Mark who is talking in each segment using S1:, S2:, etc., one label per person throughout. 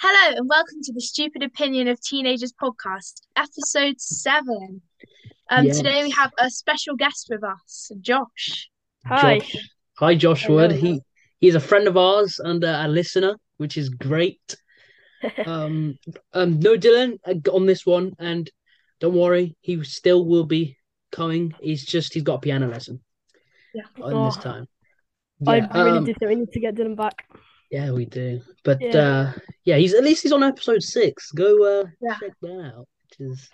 S1: Hello and welcome to the Stupid Opinion of Teenagers podcast, episode seven. Um, today we have a special guest with us, Josh.
S2: Hi.
S3: Josh. Hi, Josh Wood. He he's a friend of ours and uh, a listener, which is great. Um, um, no Dylan uh, on this one, and don't worry, he still will be coming. He's just he's got a piano lesson
S1: Yeah.
S3: on this
S2: Oh,
S3: time.
S2: I really
S3: um,
S2: do think we need to get Dylan back.
S3: Yeah, we do. But
S2: Yeah.
S3: uh, yeah, he's at least he's on episode six. Go uh,
S1: Yeah.
S3: check that out, which is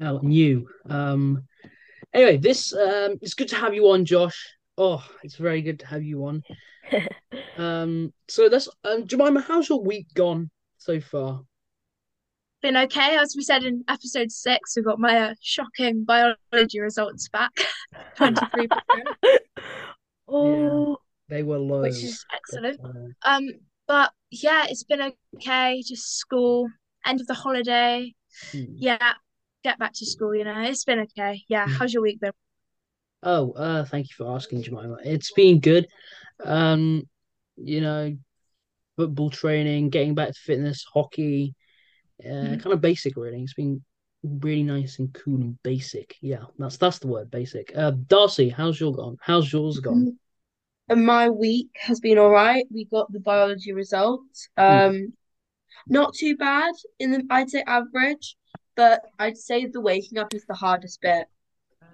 S3: out new. Um, anyway, this um, it's good to have you on, Josh. Oh, it's very good to have you on. Um, so that's um, Jemima, how's your week gone so far?
S1: Been okay, as we said in episode six, we got my uh, shocking biology results back, 23%,
S2: Oh,
S3: They were low.
S1: which is excellent.
S3: but, uh,
S1: Um, but yeah, it's been okay, just school, end of the holiday.
S3: hmm.
S1: Yeah, get back to school, you know, it's been okay. Yeah,
S3: Hmm.
S1: how's your week been?
S3: Oh, uh, thank you for asking, Jemima. It's been good. Um, you know, football training, getting back to fitness, hockey, uh,
S1: Mhm.
S3: kind of basic really. It's been really nice and cool and basic. Yeah, that's that's the word, basic. Uh, Darcy, how's your gone? How's yours gone?
S4: And my week has been all right. We got the biology results. Um, not too bad in the, I'd say average, but I'd say the waking up is the hardest bit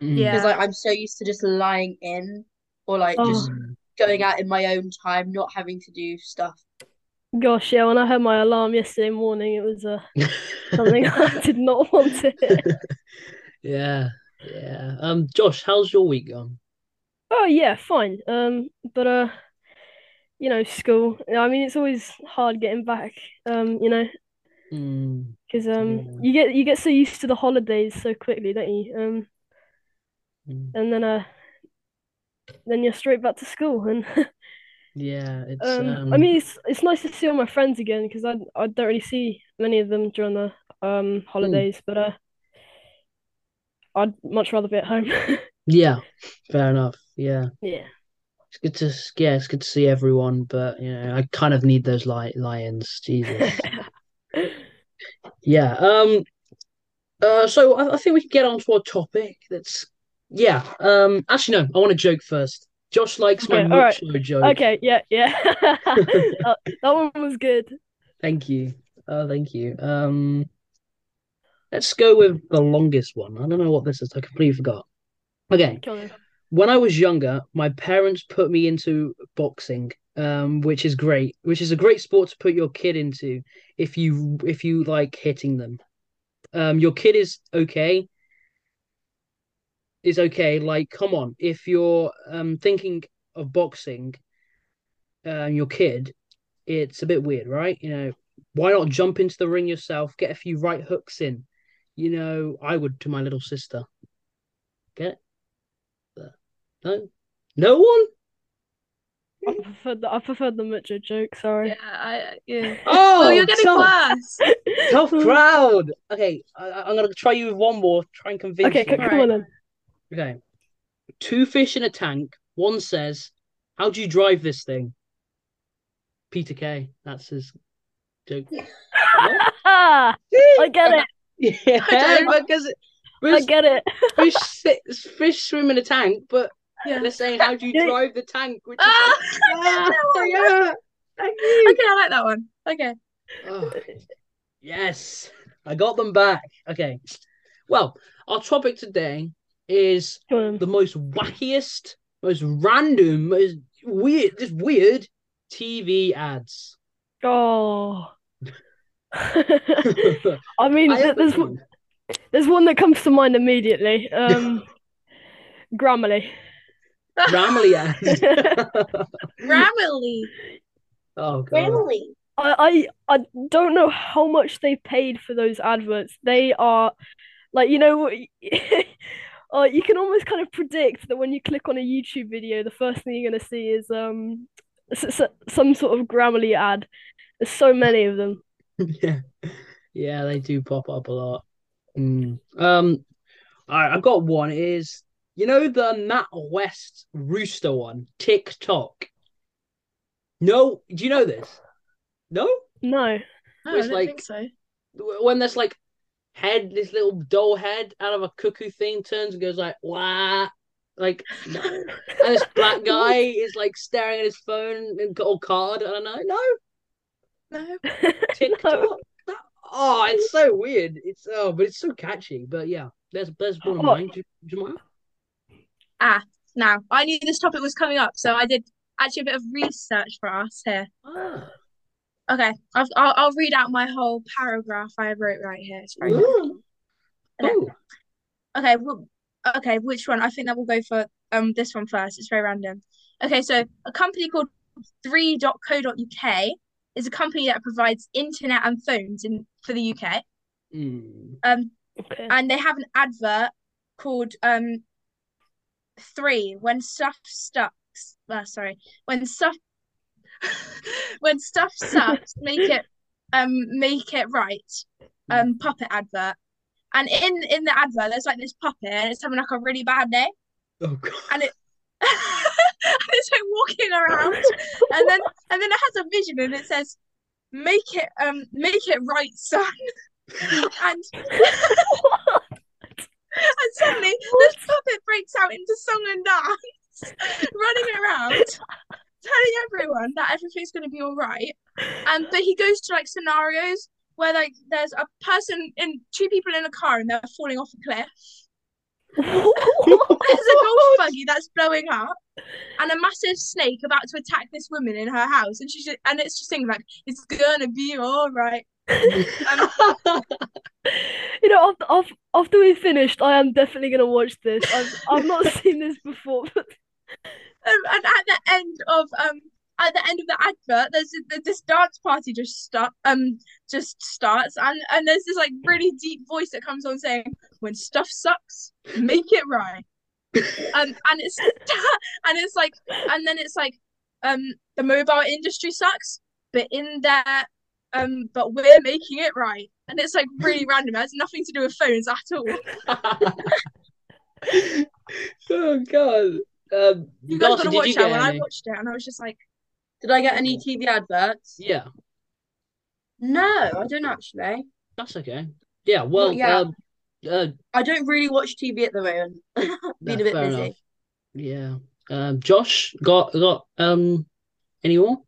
S3: Mm.
S1: Yeah.
S4: because like I'm so used to just lying in or like just
S3: Mm.
S4: going out in my own time, not having to do stuff.
S2: gosh, yeah. When I heard my alarm yesterday morning, it was uh, something I did not want to hear.
S3: Yeah, yeah. Um, Josh, how's your week gone?
S2: Oh yeah, fine. Um, but uh, you know, school. I mean, it's always hard getting back. Um, you know,
S3: Mm,
S2: because um,
S3: Yeah.
S2: you get you get so used to the holidays so quickly, don't you? Um,
S3: mm.
S2: and then uh, then you're straight back to school and.
S3: Yeah, it's
S2: Um,
S3: um,
S2: I mean, it's it's nice to see all my friends again because I I don't really see many of them during the um holidays, but uh, I'd much rather be at home.
S3: yeah, fair enough. Yeah.
S2: Yeah.
S3: It's good to yeah, it's good to see everyone, but you know, I kind of need those li lions. Jesus. Yeah. Um. Uh. So I, I think we can get on to our topic. That's yeah. Um. Actually, no. I want to joke first. Josh likes my
S2: Okay, all right.
S3: macho joke.
S2: Okay, yeah, yeah. That, that one was good.
S3: Thank you. Oh, thank you. Um. Let's go with the longest one. I don't know what this is. I completely forgot. Okay. When I was younger, my parents put me into boxing, um, which is great, which is a great sport to put your kid into if you if you like hitting them. Um, your kid is okay, is okay. Like, come on, if you're um thinking of boxing, um, your kid, it's a bit weird, right? You know, why not jump into the ring yourself, get a few right hooks in? You know, I would to my little sister. Get it? No, no one.
S2: I preferred the I preferred the macho joke. Sorry.
S1: Yeah, I, yeah.
S3: Oh,
S1: Oh, you're getting
S3: tough,
S1: worse.
S3: tough crowd. Okay, I, I'm gonna try you with one more. Try and convince
S2: Okay,
S3: you.
S2: c- come on then.
S3: Okay, two fish in a tank. One says, "How do you drive this thing?" Peter Kay. That's his joke.
S2: I get it.
S3: Yeah,
S1: don't-
S3: because
S2: I get it.
S3: fish sit, fish swim in a tank, but
S1: Yeah.
S3: they're saying, "How do you drive the tank?" Which is
S1: Ah!
S3: yeah, yeah. Thank you.
S1: Okay, I like that one. Okay.
S3: Oh, yes, I got them back. Okay. Well, our topic today is the most wackiest, most random, most weird, just weird TV ads.
S2: Oh. I mean,
S3: I
S2: th-
S3: have a
S2: there's one- there's one that comes to mind immediately. Um, Grammarly.
S3: Grammarly ads.
S1: Grammarly.
S3: oh god.
S4: Really?
S2: I, I I don't know how much they paid for those adverts. They are like you know uh, you can almost kind of predict that when you click on a YouTube video, the first thing you're gonna see is um s- s- some sort of Grammarly ad. There's so many of them.
S3: yeah, yeah, they do pop up a lot. Mm. Um, all right, I've got one. Is you know the Matt West Rooster one? TikTok. No, do you know this? No.
S2: No.
S1: No, I
S3: It's
S1: don't
S3: like-
S1: think so.
S3: when this like head, this little doll head out of a cuckoo thing turns and goes like wah, like no. and this black guy is like staring at his phone and got a card. I don't know, no
S1: No.
S3: TikTok.
S2: No.
S3: That- oh, it's so weird. It's oh, but it's so catchy. But yeah, there's there's one of mine. Do, do you mind?
S1: Ah, now I knew this topic was coming up, so I did actually a bit of research for us here.
S3: Ah,
S1: Okay, I've, I'll I'll read out my whole paragraph I wrote right here. It's very
S3: ooh.
S1: Okay.
S3: Ooh.
S1: Okay, well, okay, which one? I think that will go for um this one first. It's very random. Okay, so a company called 3.co.uk is a company that provides internet and phones in for the UK.
S3: Mm.
S1: Um,
S2: Okay.
S1: and they have an advert called um three when stuff sucks. Uh, sorry, when stuff when stuff sucks, make it um make it right. Um, puppet advert. And in in the advert, there's like this puppet, and it's having like a really bad day,
S3: Oh god.
S1: and it and it's like walking around, and then and then it has a vision, and it says, "Make it um make it right, son." and and suddenly this puppet breaks out into song and dance, running around, telling everyone that everything's going to be all right. And but he goes to like scenarios where like there's a person in two people in a car and they're falling off a cliff. There's a golf buggy that's blowing up, and a massive snake about to attack this woman in her house, and she's just, and it's just saying like it's gonna be all right. Um,
S2: You know, after, after, after we finished, I am definitely gonna watch this. I've I've not seen this before. But
S1: Um, and at the end of um at the end of the advert, there's this dance party just start um just starts, and and there's this like really deep voice that comes on saying, "When stuff sucks, make it right." um, and it's and it's like, and then it's like, um, the mobile industry sucks, but in there, um, but we're making it right, and it's like really random. It has nothing to do with phones at all.
S3: oh god. Um,
S1: You guys
S3: Darcy,
S1: gotta watch
S3: you
S1: that
S3: get
S1: one. I watched it, and I was just like,
S4: Did I get any TV adverts?
S3: Yeah,
S4: No, I don't actually.
S3: that's okay. Yeah, well,
S4: yeah.
S3: um, uh,
S4: I don't really watch TV at the moment. Been
S3: no,
S4: a bit busy.
S3: enough. Yeah. Um, Josh, got got um, any more?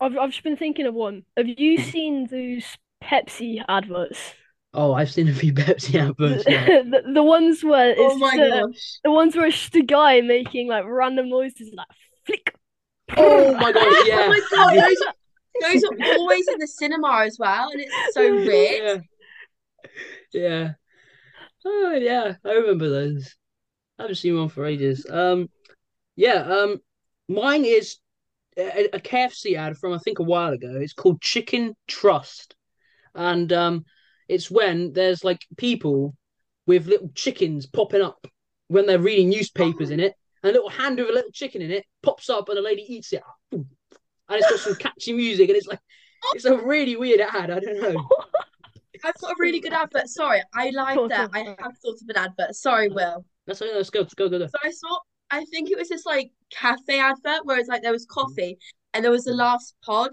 S2: I've I've just been thinking of one. Have you seen those Pepsi adverts?
S3: Oh, I've seen a few Pepsi adverts. Yeah.
S2: the, the ones where it's
S4: Oh my
S2: just a-
S4: gosh.
S2: the ones where it's just a guy making like random noises like flick.
S3: Oh my gosh, yeah.
S4: Oh my god, those are, those are always in the cinema as well, and it's so weird.
S3: Yeah. Yeah. Oh yeah, I remember those. I haven't seen one for ages. Um, yeah. Um, mine is a, a KFC ad from I think a while ago. It's called Chicken Trust, and um, it's when there's like people with little chickens popping up when they're reading newspapers in it, and a little hand with a little chicken in it pops up, and a lady eats it, and it's got some catchy music, and it's like it's a really weird ad. I don't know.
S4: I've got a really good advert. Sorry, I lied
S2: Go on,
S4: there. I have thought of an advert. Sorry, Will.
S3: Let's let's go, let's go, go, go.
S4: So I saw, I think it was this like cafe advert where it's like there was mm-hmm. coffee and there was the mm-hmm. last pod.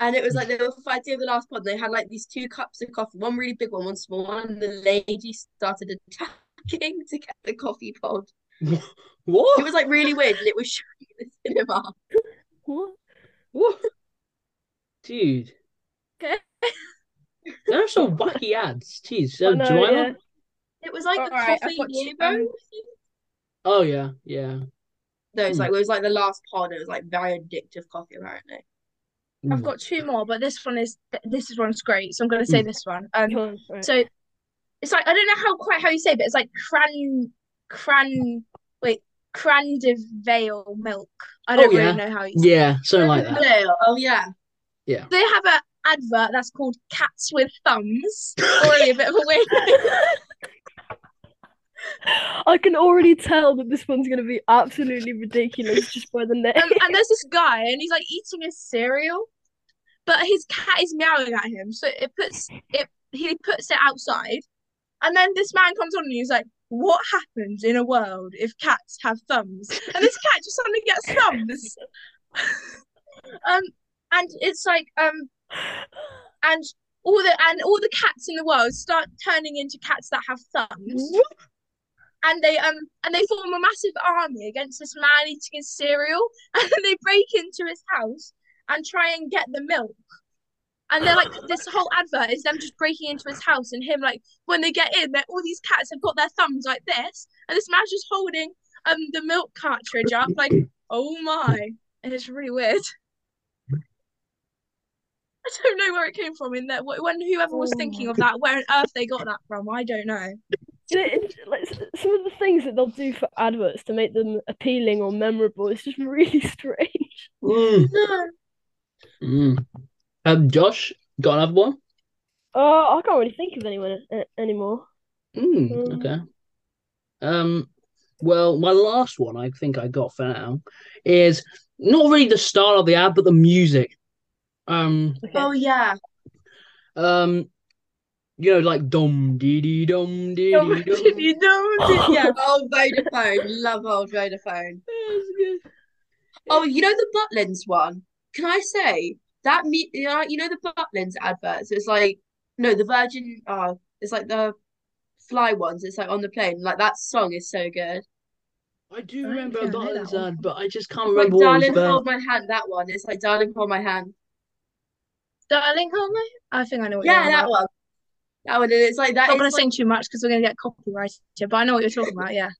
S4: And it was like they were fighting over the last pod. They had like these two cups of coffee, one really big one, one small one. And the lady started attacking to get the coffee pod.
S3: What?
S4: It was like really weird and it was showing in the cinema.
S2: What?
S3: What? Dude.
S1: Okay.
S3: There are some wacky ads. Jeez. Uh,
S2: know,
S3: Jemima?
S2: yeah.
S4: It was like the
S1: Alright, I've
S4: coffee
S1: um,
S3: Oh yeah, yeah.
S4: No, it's
S3: Hmm.
S4: like it was like the last pod. It was like very addictive coffee, apparently.
S3: Hmm.
S1: I've got two more, but this one is this is one's great, so I'm gonna say
S3: Mm.
S1: this one. Um,
S2: Go
S1: so it's like I don't know how quite how you say, it, but it's like cran cran wait Crandervale milk. I don't
S3: Oh, yeah.
S1: really know how you say.
S3: Yeah, something like that.
S4: No, oh yeah.
S3: Yeah.
S1: They have an advert that's called Cats with Thumbs. Already a bit of a weird.
S2: I can already tell that this one's gonna be absolutely ridiculous just by the name.
S1: Um, and there's this guy, and he's like eating his cereal, but his cat is meowing at him. So it puts it. He puts it outside, and then this man comes on and he's like, "What happens in a world if cats have thumbs?" And this cat just suddenly gets thumbs. um, and it's like um, and all the and all the cats in the world start turning into cats that have thumbs. And they um and they form a massive army against this man eating his cereal, and they break into his house and try and get the milk. And they're like, this whole advert is them just breaking into his house and him like when they get in, that all these cats have got their thumbs like this, and this man's just holding um the milk cartridge up, like, oh my, and it's really weird. I don't know where it came from in that when whoever was thinking of that, where on earth they got that from, I don't know.
S2: You know, it- like some of the things that they'll do for adverts to make them appealing or memorable is just really strange.
S3: Mm,
S1: No.
S3: mm. Um, Josh, got another one?
S2: Uh, I can't really think of anyone a- anymore.
S3: Mm,
S2: Um,
S3: okay. Um, well, my last one I think I got for now is not really the style of the ad, but the music. Um,
S2: Okay.
S4: Oh yeah.
S3: um, you know, like dum dee dee dum dee
S1: Don't-
S3: dee dum.
S1: if you don't,
S4: Yeah, old Vodafone. Love old Vodafone. Oh, you know the Butlins one? Can I say that me you know, you know the Butlins adverts? It's like no, the Virgin oh, it's like the fly ones. It's like on the plane. Like that song is so good.
S3: I do
S1: I
S3: remember a
S1: think I know that
S3: Butlins ad, but I just can't
S4: It's like
S3: remember what it was
S4: Darling. Hold My Hand, that one. It's like Darling Hold My Hand.
S1: darling, hold my. I think I know what
S4: Yeah,
S1: you're
S4: that
S1: about.
S4: one. That one. And it's like that.
S1: Not gonna
S4: it's like-
S1: sing too much because we're gonna get copyrighted, but I know what you're talking about. Yeah.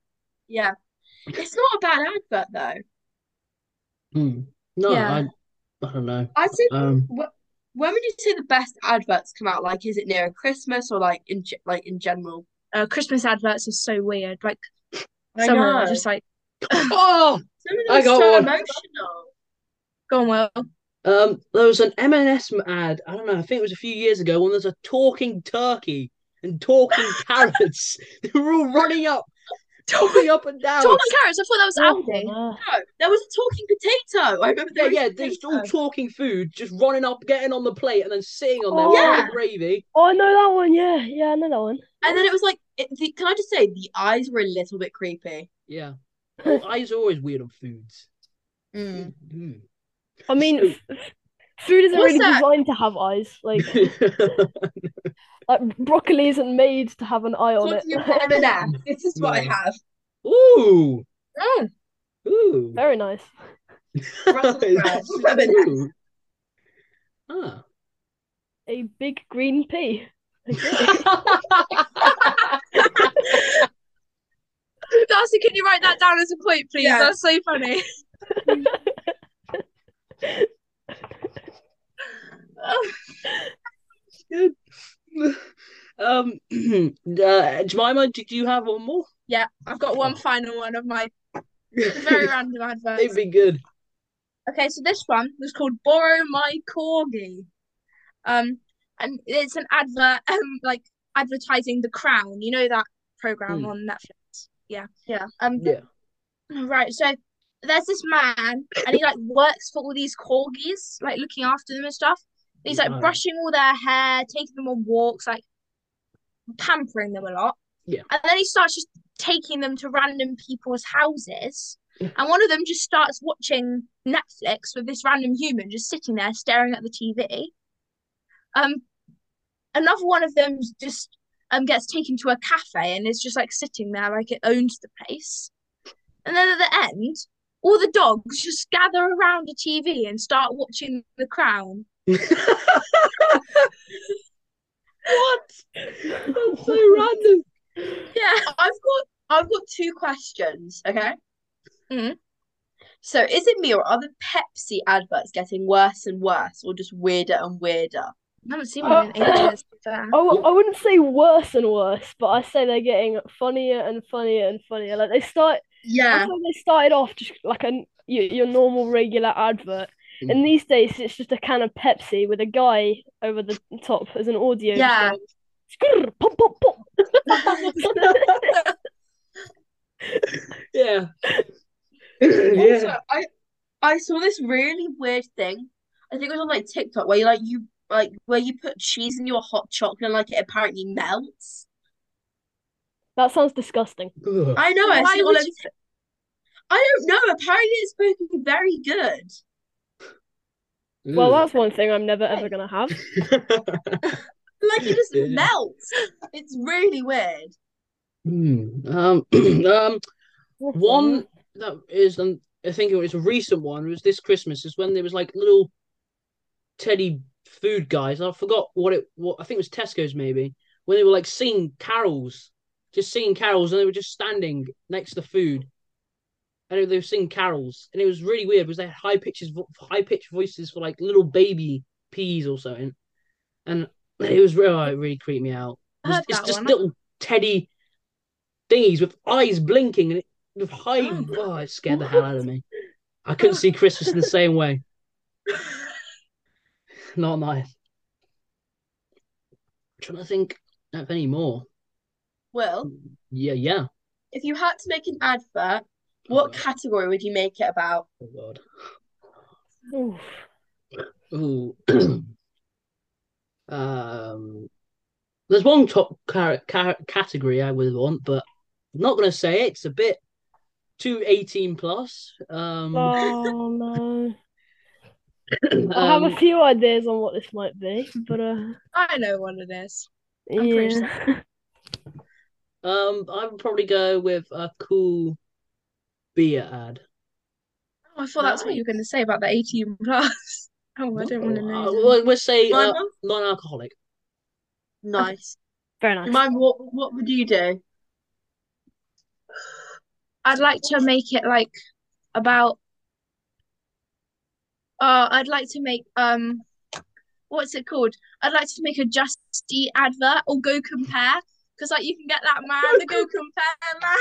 S4: yeah. It's not a bad advert though.
S3: Hmm. No,
S1: Yeah.
S3: I, I don't know.
S4: I'd say
S3: Um,
S4: wh- when would you say the best adverts come out? Like, is it near Christmas or like in like in general?
S1: Uh, Christmas adverts are so weird. Like
S4: I
S1: some of them are
S4: know.
S1: just like,
S3: oh,
S4: Some of them
S3: I
S4: are
S3: got
S4: so
S3: one.
S4: emotional.
S1: go on, well.
S3: Um, there was an M&S ad. I don't know. I think it was a few years ago when there's a talking turkey and talking carrots. They were all running up, talking up and down.
S1: Talking carrots. I thought that was
S2: Oh,
S1: Aldi.
S4: No, there was a talking potato. I remember
S3: Yeah,
S4: there
S3: yeah,
S4: a
S3: they're all talking food, just running up, getting on the plate, and then sitting on there
S2: Oh,
S3: with
S4: yeah.
S3: the gravy.
S2: oh, I know that one. Yeah, yeah, I know that one.
S4: And then it was like, it, the, can I just say, the eyes were a little bit creepy.
S3: Yeah. Well, eyes are always weird on foods.
S4: Mm.
S3: Mm.
S2: I mean, f f- food isn't
S4: What's
S2: really
S4: that?
S2: designed to have eyes. Like, like broccoli isn't made to have an eye on it.
S4: Talking of M&S, this is what I have.
S3: Ooh,
S1: Mm.
S3: ooh.
S2: Very nice.
S4: Brussels sprouts.
S3: Ooh. Ah.
S2: A big green pea.
S1: Darcy, can you write that down as a point, please?
S4: Yeah.
S1: That's so funny.
S3: Good. Um, uh, Jemima, did you have one more?
S1: Yeah, I've got one final one of my very random adverts.
S3: They'd be good.
S1: Okay, so this one was called Borrow My Corgi. Um, and it's an advert, um, like advertising The Crown. You know that program
S3: Hmm.
S1: on Netflix? Yeah.
S4: Yeah.
S1: Um,
S3: Yeah.
S1: right. So there's this man, and he like works for all these corgis, like looking after them and stuff. He's like brushing all their hair, taking them on walks, like pampering them a lot.
S3: Yeah.
S1: And then he starts just taking them to random people's houses.
S3: Yeah.
S1: And one of them just starts watching Netflix with this random human just sitting there staring at the TV. Um, another one of them just um gets taken to a cafe and is just like sitting there like it owns the place. And then at the end, all the dogs just gather around a TV and start watching The Crown.
S3: what? That's so random.
S1: Yeah.
S4: I've got I've got two questions, okay?
S1: Mhm.
S4: So is it me or are the Pepsi adverts getting worse and worse or just weirder and weirder?
S1: I haven't seen one in ages. to be fair.
S2: I, w- I wouldn't say worse and worse, but I say they're getting funnier and funnier and funnier. Like they start, I
S4: Yeah.
S2: feel they started off just like a your, your normal regular advert, and mm. these days it's just a can of Pepsi with a guy over the top as an audio.
S4: Yeah.
S2: "Skrr, pop, pop, pop."
S3: Yeah.
S4: Also,
S3: yeah.
S4: I I saw this really weird thing. I think it was on like TikTok where you like you like where you put cheese in your hot chocolate and like it apparently melts.
S2: That sounds disgusting.
S3: Ugh.
S4: I know, I see all
S1: would
S4: over. I don't know. Apparently, it's supposed to be very good.
S2: Well, that's one thing I'm never ever gonna have.
S4: Like it just
S3: Yeah.
S4: melts. It's really weird.
S3: Hmm. Um, um, one that is, um, I think it was a recent one. It was this Christmas. Is when there was like little teddy food guys. I forgot what it. What I think it was Tesco's maybe. When they were like singing carols, just singing carols, and they were just standing next to the food, and they were singing carols, and it was really weird because they had high pitches, high pitched voices for like little baby peas or something, and it was really, oh, it really creeped me out. It was- it's just
S1: one.
S3: little teddy thingies with eyes blinking and it, with high. Oh, oh it scared the hell out of me. I couldn't see Christmas in the same way. Not nice. trying to think of any more.
S4: Well,
S3: Yeah, yeah.
S4: if you had to make an advert, what
S3: God.
S4: category would you make it about?
S3: Oh God.
S2: Oof.
S3: Ooh. um, there's one top car- car- category I would want, but I'm not gonna say it. It's a bit too 18 plus. Um,
S2: Oh no. I have
S3: um,
S2: a few ideas on what this might be, but uh,
S1: I know what it is. I'm pretty
S2: yeah.
S3: Um, I would probably go with a cool beer ad.
S1: Oh, I thought that's what you were going to say about the 18 plus. Oh, I don't want to
S3: Uh,
S1: know.
S3: well, we'll say uh, non-alcoholic.
S4: Nice.
S2: Very nice.
S4: Mine, what what would you do?
S1: I'd like to make it like about uh I'd like to make um what's it called? I'd like to make a Just Eat advert or Go Compare because like you can get that man, the Go Compare man.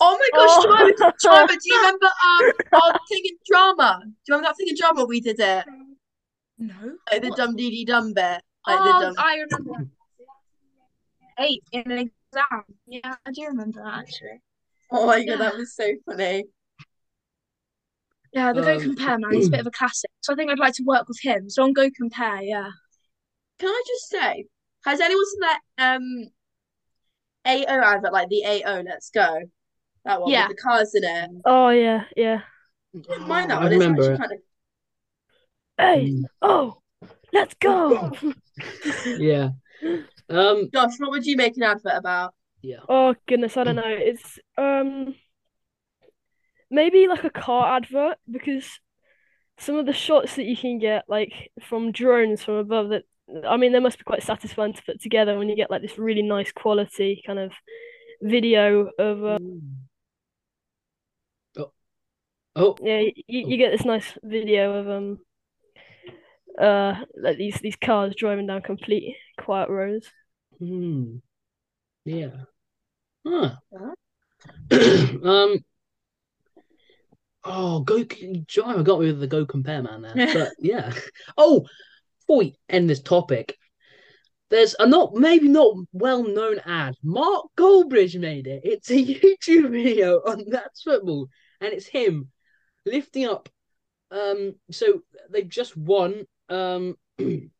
S4: Oh my gosh,
S2: Oh.
S4: Jemima, Jemima, do you remember um our thing in drama? Do you remember that thing in drama we did it?
S1: No.
S4: Like the
S1: What?
S4: dum dee dee dum bit. Like
S1: Oh,
S4: the dum
S1: I remember. Eight in an exam. Yeah, I do remember that actually.
S4: Oh my god, that was so funny.
S1: Yeah, the Go
S3: Um,
S1: Compare man is a bit of a classic. So I think I'd like to work with him. So on Go Compare, yeah.
S4: Can I just say, has anyone seen that um AO advert, like the AO Let's Go? That one
S1: Yeah.
S4: with the cars in it.
S2: Oh yeah, yeah.
S4: I don't mind that
S3: I
S4: one. It's
S3: remember
S4: actually
S3: it.
S4: kind of
S2: Hey,
S3: Mm,
S2: oh, let's go.
S3: yeah. Um.
S4: Josh, what would you make an advert about?
S3: Yeah.
S2: Oh goodness, I don't know. It's um maybe like a car advert because some of the shots that you can get like from drones from above that I mean they must be quite satisfying to put together when you get like this really nice quality kind of video of uh,
S3: Oh. Oh.
S2: yeah you, you get this nice video of um uh like these these cars driving down complete quiet roads.
S3: Hmm. Yeah. Huh.
S4: Huh?
S3: um. Oh, go! John, I got me with the go compare man there, but yeah. Oh, before we end this topic, there's a not maybe not well known ad. Mark Goldbridge made it. It's a YouTube video on That's Football, and it's him lifting up. Um. So they've just won. Um.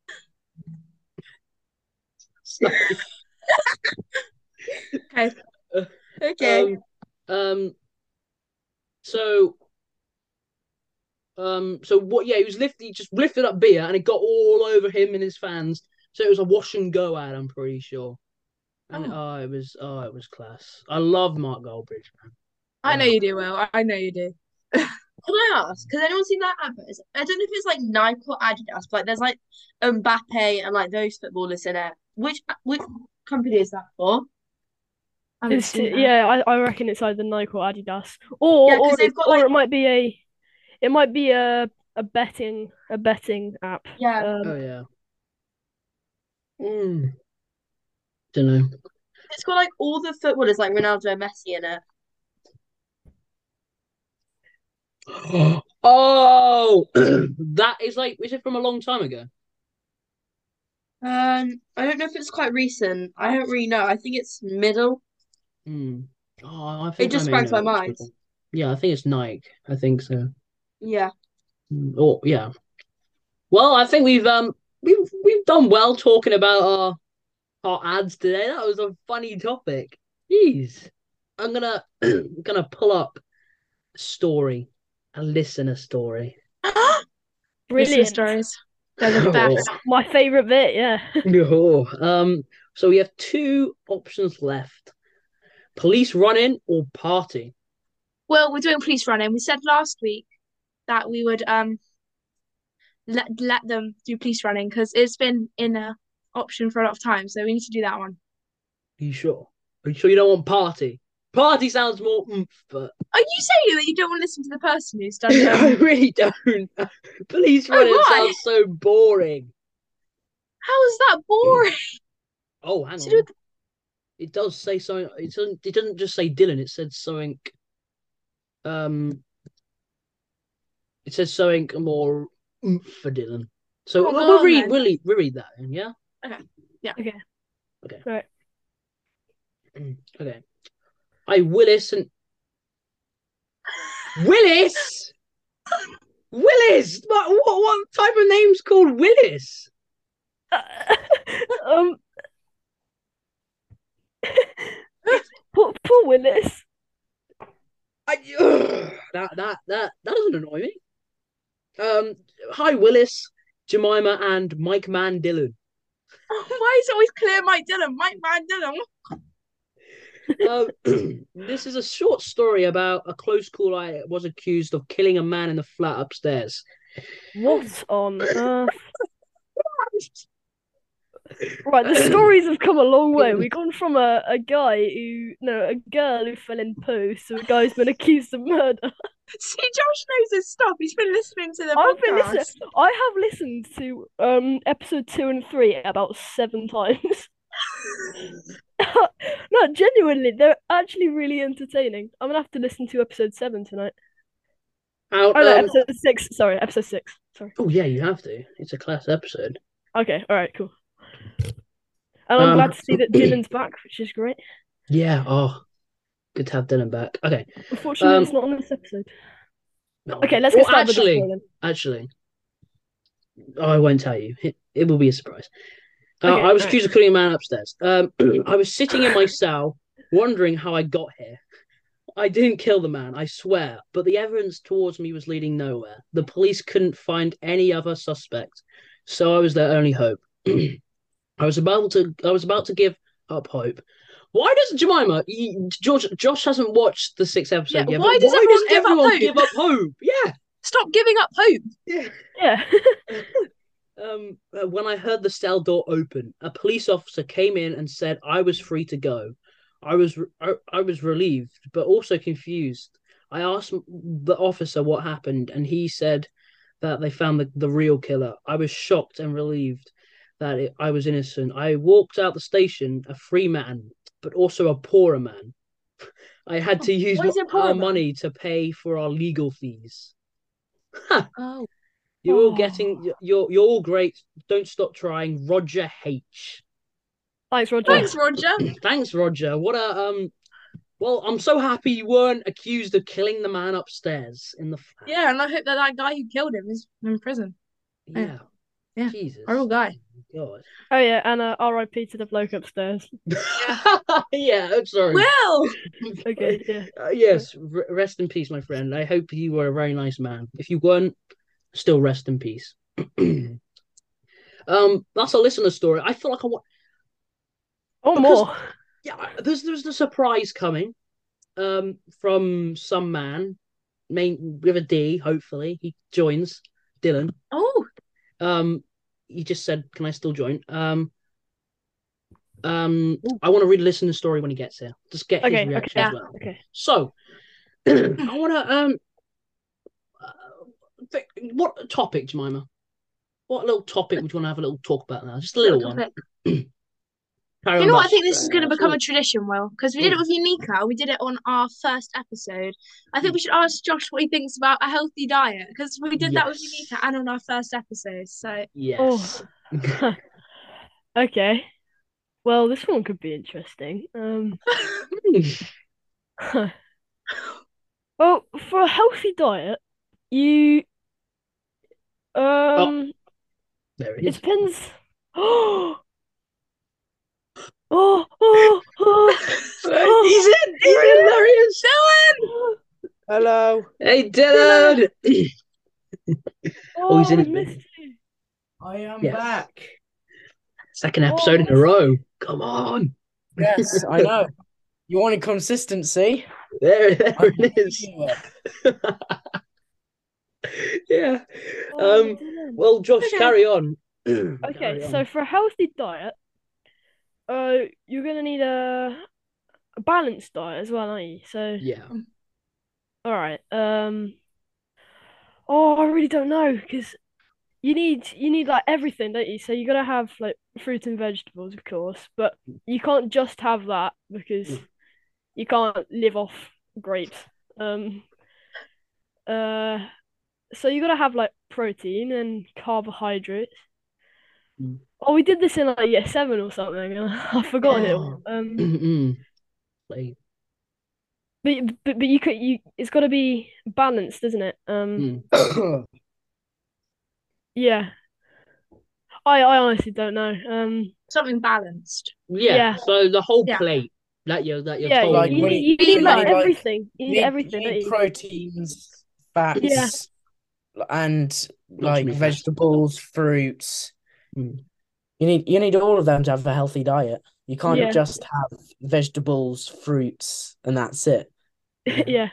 S1: Okay.
S4: Okay.
S3: Um, um, so, um, so what? Yeah, he was lifting, he just lifted up beer, and it got all over him and his fans. So it was a wash and go ad. I'm pretty sure. And
S1: Oh.
S3: oh, it was oh, it was class. I love Mark Goldbridge, man.
S1: I know you do, Will. I- I know you do.
S4: Can I ask? Has anyone seen that advert? I don't know if it's like Nike or Adidas, but like there's like Mbappe and like those footballers in it. Which which company is that for?
S1: I
S2: It's yeah, I, I reckon it's either Nike or Adidas, or
S4: Yeah, 'cause
S2: or it,
S4: got,
S2: or
S4: like-
S2: it might be a, it might be a a betting a betting app.
S4: Yeah.
S2: Um,
S3: Oh yeah. Mm. Don't know.
S4: It's got like all the footballers like Ronaldo Messi in it.
S3: Oh, that is like is it from a long time ago?
S4: Um, I don't know if it's quite recent. I don't really know. I think it's middle.
S3: Hmm. Oh, I think I
S4: just
S3: may
S4: sprang to my mind.
S3: Yeah, I think it's Nike. I think so.
S4: Yeah.
S3: Oh, yeah. Well, I think we've um we've we've done well talking about our our ads today. That was a funny topic. Jeez. I'm gonna gonna pull up a story, a listener story.
S1: Listener
S2: Brilliant.
S1: stories. They're the best.
S2: My favorite bit, yeah.
S3: Oh, um, so we have two options left: police run-in or party.
S1: Well, we're doing police running. We said last week that we would um let let them do police running because it's been in a option for a lot of time. So we need to do that one.
S3: Are you sure? Are you sure you don't want party? Party sounds more oomph, but
S1: Are you saying that you don't want to listen to the person who's done
S3: it?
S1: I
S3: really don't. Police
S1: Oh,
S3: running
S1: why?
S3: sounds so boring.
S1: How is that boring?
S3: Oh, hang on.
S1: with-
S3: It does say something. It doesn't. It doesn't just say Dylan. It said something. Um. It says something more for Dylan. So
S1: Oh,
S3: we'll,
S1: go
S3: we'll read.
S1: then.
S3: We'll read, we'll read that. then, Yeah.
S2: Okay. Yeah.
S3: Okay.
S2: Right.
S3: Okay. I Willis and Willis. Willis. What, what what type of name's called Willis?
S2: um, poor, poor Willis.
S3: I, ugh, that that that that doesn't annoy me. Um, hi Willis, Jemima, and Mike Man Dylan.
S1: Why is it always clear Mike Dylan? Mike Man Dylan.
S3: Um, this is a short story about a close call. I was accused of killing a man in the flat upstairs.
S2: What on earth? Right, the stories have come a long way. We've gone from a, a guy who, no, a girl who fell in poo to a guy who's been accused of murder.
S1: See, Josh knows his stuff. He's been listening to the
S2: I've been
S1: podcast.
S2: listening. I have listened to um episode two and three about seven times. no, genuinely, they're actually really entertaining. I'm gonna have to listen to episode seven tonight. Oh no,
S3: um,
S2: episode six. Sorry, episode six. Sorry.
S3: oh yeah, you have to. It's a class episode.
S2: Okay, all right, cool. And I'm
S3: Um,
S2: glad to see that Dylan's back, which is great.
S3: Yeah. Oh, good to have Dylan back. Okay.
S2: Unfortunately,
S3: Um,
S2: it's not on this episode.
S3: No.
S2: Okay, let's
S3: Well,
S2: get started
S3: actually,
S2: with
S3: actually, I won't tell you. It, it will be a surprise. Uh,
S2: Okay,
S3: I was
S2: alright.
S3: accused of killing a man upstairs. Um, I was sitting in my cell, wondering how I got here. I didn't kill the man, I swear, but the evidence towards me was leading nowhere. The police couldn't find any other suspect, so I was their only hope. I was about to, I was about to give up hope. Why does Jemima, he- George, Josh hasn't watched the sixth episode
S1: Yeah,
S3: yet?
S1: why does
S3: why
S1: everyone
S3: does
S1: give up
S3: everyone
S1: hope?
S3: give up hope? Yeah.
S1: Stop giving up hope.
S3: Yeah.
S2: Yeah.
S3: Um, uh, when I heard the cell door open, a police officer came in and said I was free to go. I was I, I was relieved, but also confused. I asked the officer what happened, and he said that they found the, the real killer. I was shocked and relieved that it, I was innocent. I walked out the station a free man, but also a poorer man. I had to use
S1: why is it
S3: mo- our
S1: man?
S3: money to pay for our legal fees.
S1: Oh.
S3: You're all
S2: Oh.
S3: getting you're you're all great. Don't stop trying. Roger H.
S2: Thanks, Roger.
S1: Thanks, Roger.
S3: Thanks, Roger. What a um well, I'm so happy you weren't accused of killing the man upstairs in the flat.
S1: Yeah, and I hope that that guy who killed him is in prison.
S3: Yeah.
S1: Yeah.
S3: Jesus.
S1: Horrible guy.
S3: God.
S2: Oh yeah, and uh, R.I.P. to the bloke upstairs.
S3: yeah, I'm sorry.
S1: Will.
S2: Okay, yeah.
S3: Uh, yes, r- rest in peace, my friend. I hope you were a very nice man. If you weren't, still rest in peace. um, that's a listener story. I feel like I want.
S2: Oh,
S3: Because-
S2: more.
S3: yeah, there's there's the surprise coming, um, from some man, main with a D. Hopefully, he joins Dylan.
S1: Oh,
S3: Um, he just said, "Can I still join?" Um, um, I want to read a the story when he gets here. Just get his
S2: Okay, okay,
S3: reaction as well.
S2: Okay.
S3: So, I want to um, uh, what topic, Jemima? What little topic would you want to have a little talk about now? Just a little one.
S1: topic.
S3: Carry
S1: You know what? I think this is going to become a tradition, Will, because we did it with Unica. We did it on our first episode. I think we should ask Josh what he thinks about a healthy diet, because we did that with
S3: Yes.
S1: Unica and on our first episode. So,
S3: Yes.
S2: Okay. Well, this one could be interesting. Um, well, for a healthy diet, you um,
S3: there it
S2: it
S3: is.
S2: depends. Oh, oh, oh, oh.
S3: He's in. He's in. There he is.
S1: Dylan!
S5: Hello.
S3: Hey, Dylan. Oh, he's in
S2: I missed you.
S5: I am
S3: Yes.
S5: back.
S3: Second episode in a row. Come on.
S5: Yes, I know. You wanted consistency?
S3: There, there
S5: I'm
S3: it is.
S5: giving you it.
S3: yeah.
S2: Oh,
S3: Um,
S2: Dylan.
S3: Well, Josh,
S1: Okay.
S3: carry on.
S2: Okay,
S3: Carry
S2: so for a healthy diet, uh, you're gonna need a, a balanced diet as well, aren't you? So,
S3: yeah.
S2: all right. Um, oh, I really don't know because you need you need like everything, don't you? So you gotta have like fruit and vegetables, of course, but you can't just have that because
S3: Mm.
S2: you can't live off grapes. Um, uh, so you gotta have like protein and carbohydrates.
S3: Mm.
S2: Oh, we did this in like year seven or something. I've forgotten it. all. Um,
S3: Like,
S2: but but but you could you it's got to be balanced, isn't it? Um,
S3: mm.
S2: yeah. I I honestly don't know. Um,
S1: Something balanced.
S3: yeah.
S2: Yeah.
S3: So the whole
S1: Yeah.
S3: plate that you're that you're
S2: yeah,
S3: told.
S5: Like,
S2: you
S5: we-
S2: need you
S1: we
S2: need
S1: need,
S2: like
S1: like-
S2: everything. You
S5: You
S2: need
S5: need,
S2: everything,
S5: you need proteins, fats,
S2: Yeah.
S5: and like vegetables, fruits.
S3: Mm.
S5: You need you need all of them to have a healthy diet. You can't
S2: Yeah.
S5: just have vegetables, fruits, and that's it.
S2: Yeah.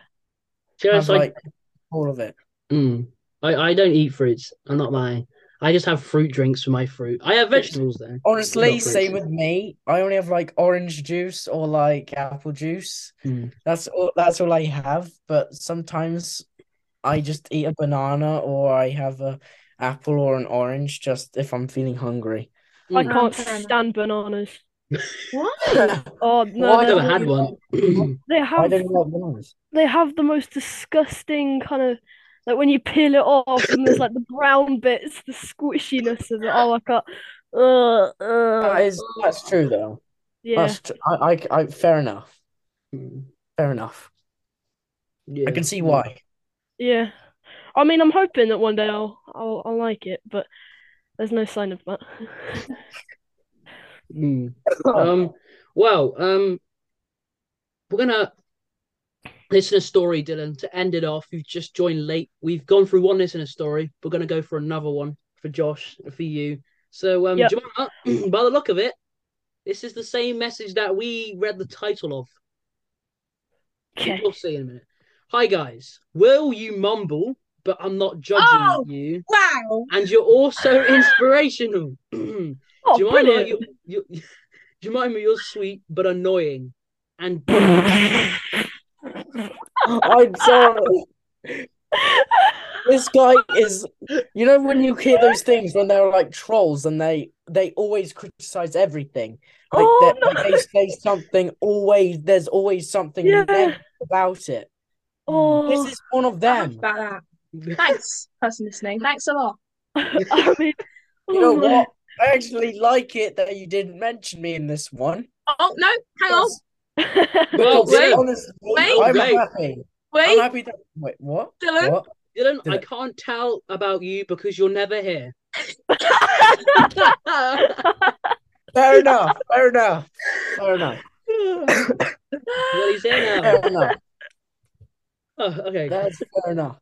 S3: So it's
S5: Have
S3: like,
S5: like all of it.
S3: mm, I I don't eat fruits. I'm not lying. I just have fruit drinks for my fruit. I have vegetables though.
S5: Honestly, same with me. I only have like orange juice or like apple juice.
S3: Mm.
S5: That's all that's all I have. But sometimes I just eat a banana or I have a apple or an orange just if I'm feeling hungry.
S2: I
S3: Mm.
S2: can't stand bananas.
S1: What?
S2: Oh no,
S3: Well, I never had one.
S2: They
S5: I
S2: have
S5: don't like bananas.
S2: they have the most disgusting kind of like when you peel it off and there's like the brown bits, the squishiness of it. Oh, I can't. Uh, uh,
S5: is that's true though.
S2: yeah.
S5: That's tr- I, I I fair enough. Fair enough.
S3: Yeah.
S5: I can see why.
S2: Yeah. I mean, I'm hoping that one day I'll I'll I'll like it, but there's no sign of that.
S3: Mm. Um, well, um, we're gonna listen to a story, Dylan, to end it off. You've just joined late. We've gone through one listener story. We're gonna go for another one for Josh and for you. So, um,
S2: Yep.
S3: Jemima, by the look of it, this is the same message that we read the title of.
S2: Okay.
S3: We'll see in a minute. Hi guys, will you mumble? But I'm not judging
S1: Oh!
S3: you,
S1: Wow.
S3: and you're also inspirational.
S2: Oh,
S3: Jemima,
S2: brilliant.
S3: you, you, Jemima, you're sweet but annoying. And
S5: I'm sorry. This guy is you know when you hear those things when they're like trolls and they they always criticize everything. Like,
S2: Oh,
S5: they, like they say something always there's always something
S2: Yeah.
S5: about it.
S2: Oh,
S5: This is one of
S1: I
S5: them.
S1: Heard about that. Thanks, person listening. Thanks a lot.
S2: I mean,
S5: You know
S2: oh
S5: what? I actually like it that you didn't mention me in this one.
S1: Oh no, hang on.
S3: Well,
S5: Because
S3: wait,
S5: honestly,
S1: wait.
S5: I'm
S3: Wait.
S5: happy. I'm
S1: Wait,
S5: happy that wait, what?
S1: Dylan.
S5: What?
S3: Dylan, I can't tell about you because you're never here.
S5: Fair enough. Fair enough. Fair enough.
S3: well, he's here now.
S5: Fair enough.
S3: Oh, okay.
S5: That's fair enough.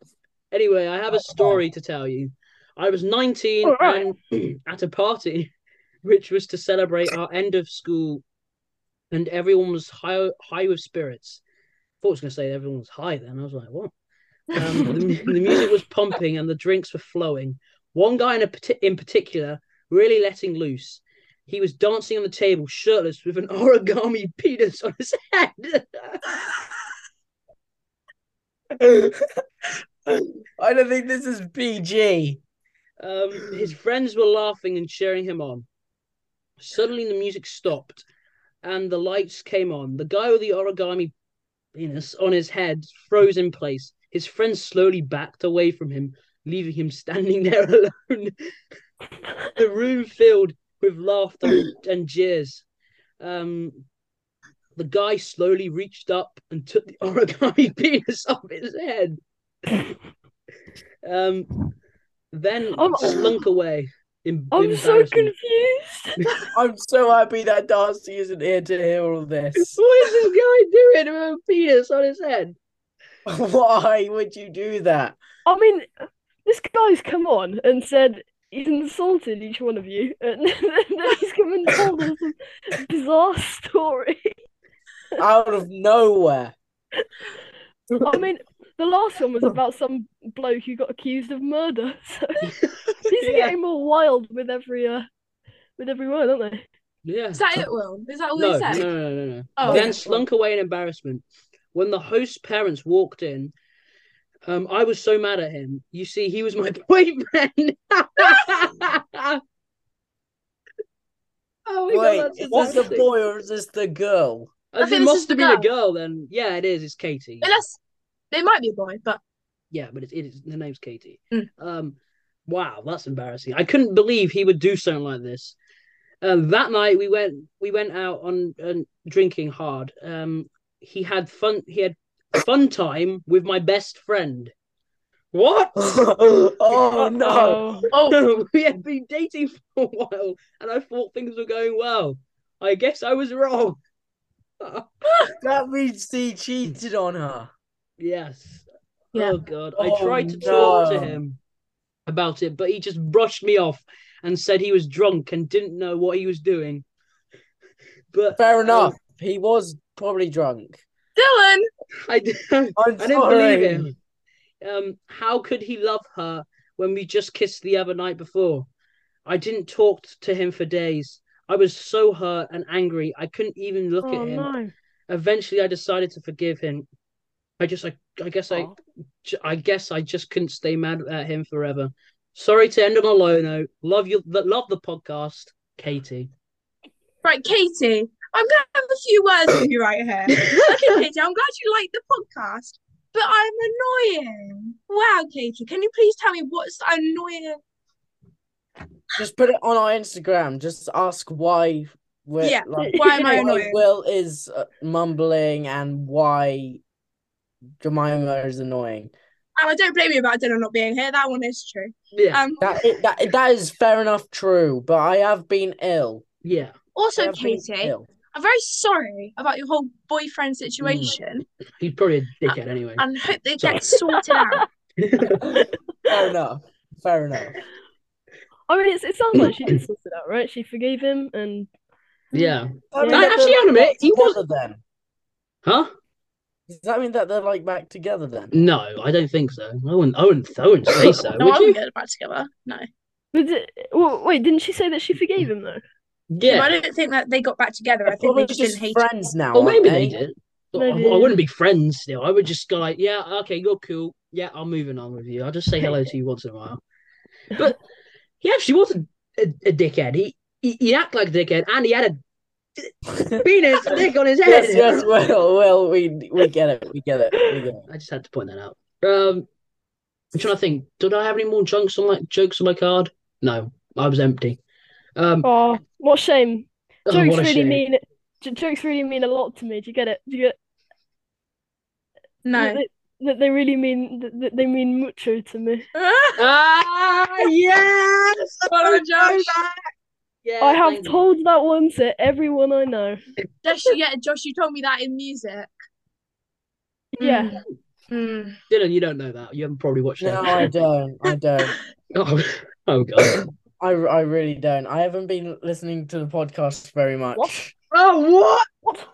S3: Anyway, I have a story to tell you. I was 19
S2: All right.
S3: and at a party, which was to celebrate our end of school, and everyone was high, high with spirits. I thought I was going to say everyone was high then. I was like, what? Um, the, the music was pumping and the drinks were flowing. One guy in, a, in particular really letting loose. He was dancing on the table shirtless with an origami penis on his head.
S5: I don't think this is PG.
S3: Um, his friends were laughing and cheering him on. Suddenly, the music stopped and the lights came on. The guy with the origami penis on his head froze in place. His friends slowly backed away from him, leaving him standing there alone. the room filled with laughter and jeers. Um, the guy slowly reached up and took the origami penis off his head. Um, then
S2: I'm-
S3: slunk away. In,
S2: I'm so confused.
S5: I'm so happy that Darcy isn't here to hear all this.
S3: What is this guy doing with a penis on his head?
S5: Why would you do that?
S2: I mean, this guy's come on and said he's insulted each one of you, and then he's come and told us a bizarre story.
S5: Out of nowhere.
S2: I mean, the last one was about some bloke who got accused of murder. So these are
S3: Yeah.
S2: getting more wild with every uh, with every word, aren't they?
S3: Yeah.
S1: Is that it, Will? Is that all
S3: No,
S1: they
S3: no,
S1: said?
S3: no, no, no, no.
S1: Oh,
S3: then
S1: okay.
S3: slunk away in embarrassment. When the host's parents walked in, um, I was so mad at him. You see, he was my boyfriend. oh my
S5: Wait,
S3: god, that's
S5: is this the boy or is this the girl?
S1: I think
S3: it must have been a
S1: girl.
S3: girl then. Yeah, it is. It's Katie.
S1: Unless they might be a boy, but
S3: Yeah, but it's, it is the name's Katie.
S1: Mm.
S3: Um, wow, that's embarrassing. I couldn't believe he would do something like this. Um, that night we went we went out on and drinking hard. Um, he had fun. He had fun time with my best friend. What?
S5: oh no.
S1: oh,
S3: we had been dating for a while, and I thought things were going well. I guess I was wrong.
S5: That means he cheated on her.
S3: Yes.
S1: Yeah.
S3: Oh god. I
S5: Oh,
S3: tried to talk to him about it, but he just brushed me off and said he was drunk and didn't know what he was doing. But
S5: Fair
S3: um,
S5: enough. He was probably drunk.
S1: Dylan.
S3: I, d-
S5: I'm
S3: I didn't believe him. Um, how could he love her when we just kissed the other night before? I didn't talk to him for days. I was so hurt and angry. I couldn't even look
S2: Oh
S3: at him.
S2: no.
S3: Eventually, I decided to forgive him. I just, I, I guess, I,
S5: Aw.
S3: j- I guess, I just couldn't stay mad at him forever. Sorry to end on a low note. Love you, love the podcast, Katie.
S1: Right, Katie. I'm gonna have a few words with you right here. Okay, Katie, I'm glad you like the podcast, but I'm annoying. Wow, Katie, can you please tell me what's annoying?
S5: Just put it on our Instagram. Just ask why we're
S1: Yeah,
S5: like
S1: why am I
S5: why
S1: annoying?
S5: Will is uh, mumbling and why Jemima is annoying.
S1: And I don't blame you about Dylan not being here. That one is true.
S3: Yeah,
S1: Um.
S5: That that that is fair enough true, but I have been ill.
S3: yeah.
S1: Also,
S5: have
S1: Katie. I'm very sorry about your whole boyfriend situation,
S3: He's probably a dickhead anyway.
S1: and hope it gets sorted out.
S5: Fair enough. Fair enough.
S2: I mean, it's, it sounds like she did sort it out, right? She forgave him, and
S3: yeah.
S5: Does that mean
S2: Yeah.
S3: Actually,
S5: they're,
S3: on a
S5: like,
S3: minute, he was-
S5: then.
S3: Huh?
S5: Does that mean that they're like back together then?
S3: No, I don't think so. I wouldn't. I wouldn't. I wouldn't say so.
S1: No,
S3: would
S1: I wouldn't get back together. No,
S2: but di- well, wait, didn't she say that she forgave him though?
S1: But I don't think that they got back together. I
S5: They're
S1: think they
S5: probably
S1: just
S5: just
S1: didn't hate.
S5: friends now.
S3: Or maybe
S5: aren't
S3: they did. I- I wouldn't be friends still. I would just go like, yeah, okay, you're cool. Yeah, I'm moving on with you. I'll just say hello to you once in a while. But he actually was a, a, a dickhead. He, he he acted like a dickhead, and he had a penis dick on his head.
S5: yes, yes, well, well, we we get it, we get it, we get it.
S3: I just had to point that out. Um, I'm trying to think. Did I have any more jokes on my jokes on my card? No, I was empty. Um,
S2: Oh, what shame!
S3: oh,
S2: Jokes
S3: what
S2: really
S3: shame.
S2: mean j- jokes really mean a lot to me. Do you get it? Do you get
S1: No.
S2: That they, they really mean th- th- they mean mucho to me.
S3: Ah, yes!
S1: Well done, Josh.
S3: Yeah,
S2: I have
S3: thank
S2: told that one to everyone I know.
S1: Josh, yeah, Josh, you told me that in music.
S2: Yeah.
S1: Mm.
S3: Dylan, you don't know that. You haven't probably watched
S5: No,
S3: it.
S5: I don't, I don't,
S3: Oh, oh god.
S5: I I really don't. I haven't been listening to the podcast very much.
S2: What?
S3: Oh, what?
S2: What?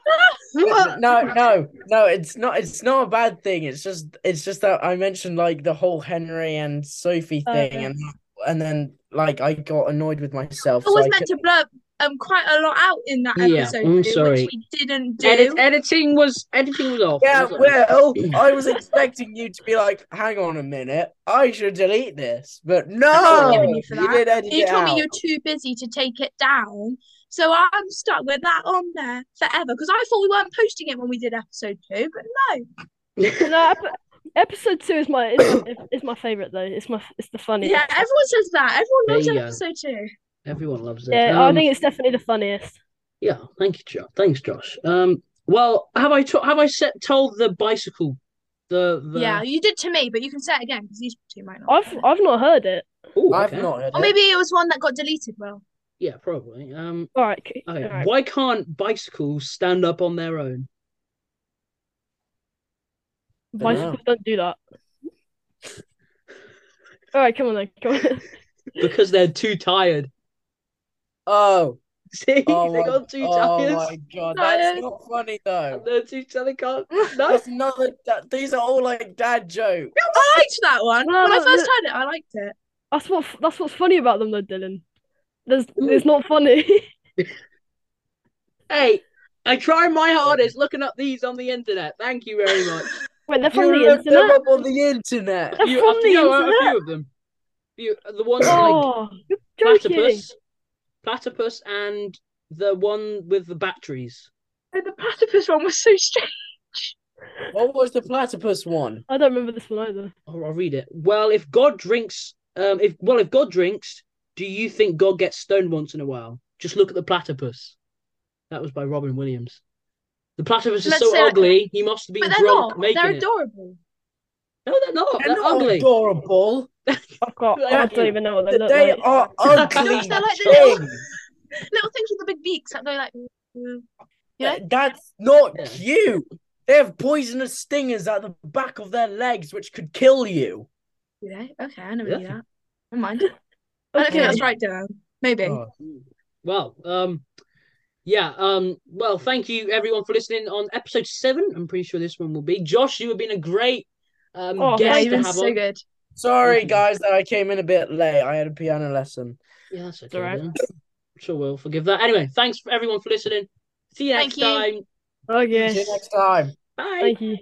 S3: What?
S5: No, no, no. It's not. It's not a bad thing. It's just. It's just that I mentioned like the whole Henry and Sophie
S2: Oh,
S5: thing,
S2: yeah.
S5: and and then like I got annoyed with myself.
S1: I
S5: so
S1: was
S5: I
S1: meant to blur um quite a lot out in that
S3: Yeah,
S1: episode,
S3: I'm
S1: too,
S3: sorry.
S1: which we didn't do.
S3: Edit, editing was editing was off.
S5: Yeah,
S3: wasn't it?
S5: well, I was expecting you to be like, "Hang on a minute, I should delete this," but no,
S1: you
S5: you did edit
S1: you
S5: it
S1: told
S5: out.
S1: me you're too busy to take it down. So I'm stuck with that on there forever because I thought we weren't posting it when we did episode two, but no.
S2: No, ep- episode two is my is, is my favorite though. It's my it's the funniest.
S1: Yeah, everyone says that. Everyone
S3: There
S1: loves
S3: you go.
S1: episode two.
S3: Everyone loves it.
S2: Yeah, I
S3: Um,
S2: think it's definitely the funniest.
S3: Yeah, thank you, Josh. Thanks, Josh. Um, well, have I to- have I set told the bicycle, the the?
S1: Yeah, you did to me, but you can say it again because these two might not.
S2: I've I've not heard it.
S3: Ooh,
S5: I've
S3: okay.
S5: not heard
S1: Or
S5: it.
S1: maybe it was one that got deleted. Well,
S3: Yeah, probably. Um,
S2: All right, okay.
S3: okay.
S2: all right.
S3: Why can't bicycles stand up on their own?
S2: Bicycles don't do that. All right, come on then. Come on.
S3: because they're too tired.
S5: Oh,
S3: See,
S5: oh
S3: they
S5: my,
S3: got too
S5: oh
S3: tired.
S5: oh my god,
S1: Tired.
S5: that's not funny though.
S3: They're too tired. They can't. No.
S5: That's another. That, these are all like dad jokes.
S1: I liked that one.
S2: No,
S1: when I first
S2: no.
S1: heard it, I liked it.
S2: That's what that's what's funny about them though, Dylan. There's it's not funny.
S3: Hey, I try my hardest looking up these on the internet. Thank you very much.
S2: Wait, they're from
S5: You
S2: the
S5: looked them
S2: internet.
S5: up on the internet.
S2: They're
S3: You,
S2: from
S3: a
S2: the
S3: few, a few of them. Few, the ones
S2: Oh, you're
S3: platypus, platypus, and the one with the batteries.
S1: And the platypus one was so strange.
S5: What was the platypus one?
S2: I don't remember this one either.
S3: Oh, I'll read it. Well, if God drinks, um, if well, if God drinks, do you think God gets stoned once in a while? Just look at the platypus. That was by Robin Williams. The platypus is
S1: Let's
S3: so
S1: say-
S3: ugly. He must have been
S1: But they're
S3: drunk
S1: not.
S3: making
S1: They're
S3: it.
S1: adorable.
S3: No, they're not. They're,
S5: They're not
S3: ugly.
S5: adorable.
S2: I've got. I don't even know what they look
S5: They
S2: like.
S5: are
S1: They're
S5: ugly
S1: like the little-
S5: things.
S1: Little things with the big beaks that go like. mm, Yeah.
S5: That's not
S3: Yeah.
S5: cute. They have poisonous stingers at the back of their legs, which could kill you.
S1: Do they? Okay, I never
S3: Yeah.
S1: knew that. Never mind. I don't think
S2: Okay.
S1: that's right, Dylan. Maybe.
S5: Oh.
S3: Well, um, yeah, um, well, thank you everyone for listening on episode seven. I'm pretty sure this one will be. Josh, you have been a great um
S2: Oh,
S3: guest
S1: you've
S3: to have
S1: so
S3: on.
S1: good.
S5: Sorry, guys, that I came in a bit late. I had a piano lesson.
S3: Yeah, that's okay.
S2: alright.
S3: I'm sure we'll forgive that. Anyway, thanks for everyone for listening. See you
S1: Thank
S3: next
S1: you.
S3: time.
S5: See you next time.
S3: Bye.
S2: Thank you.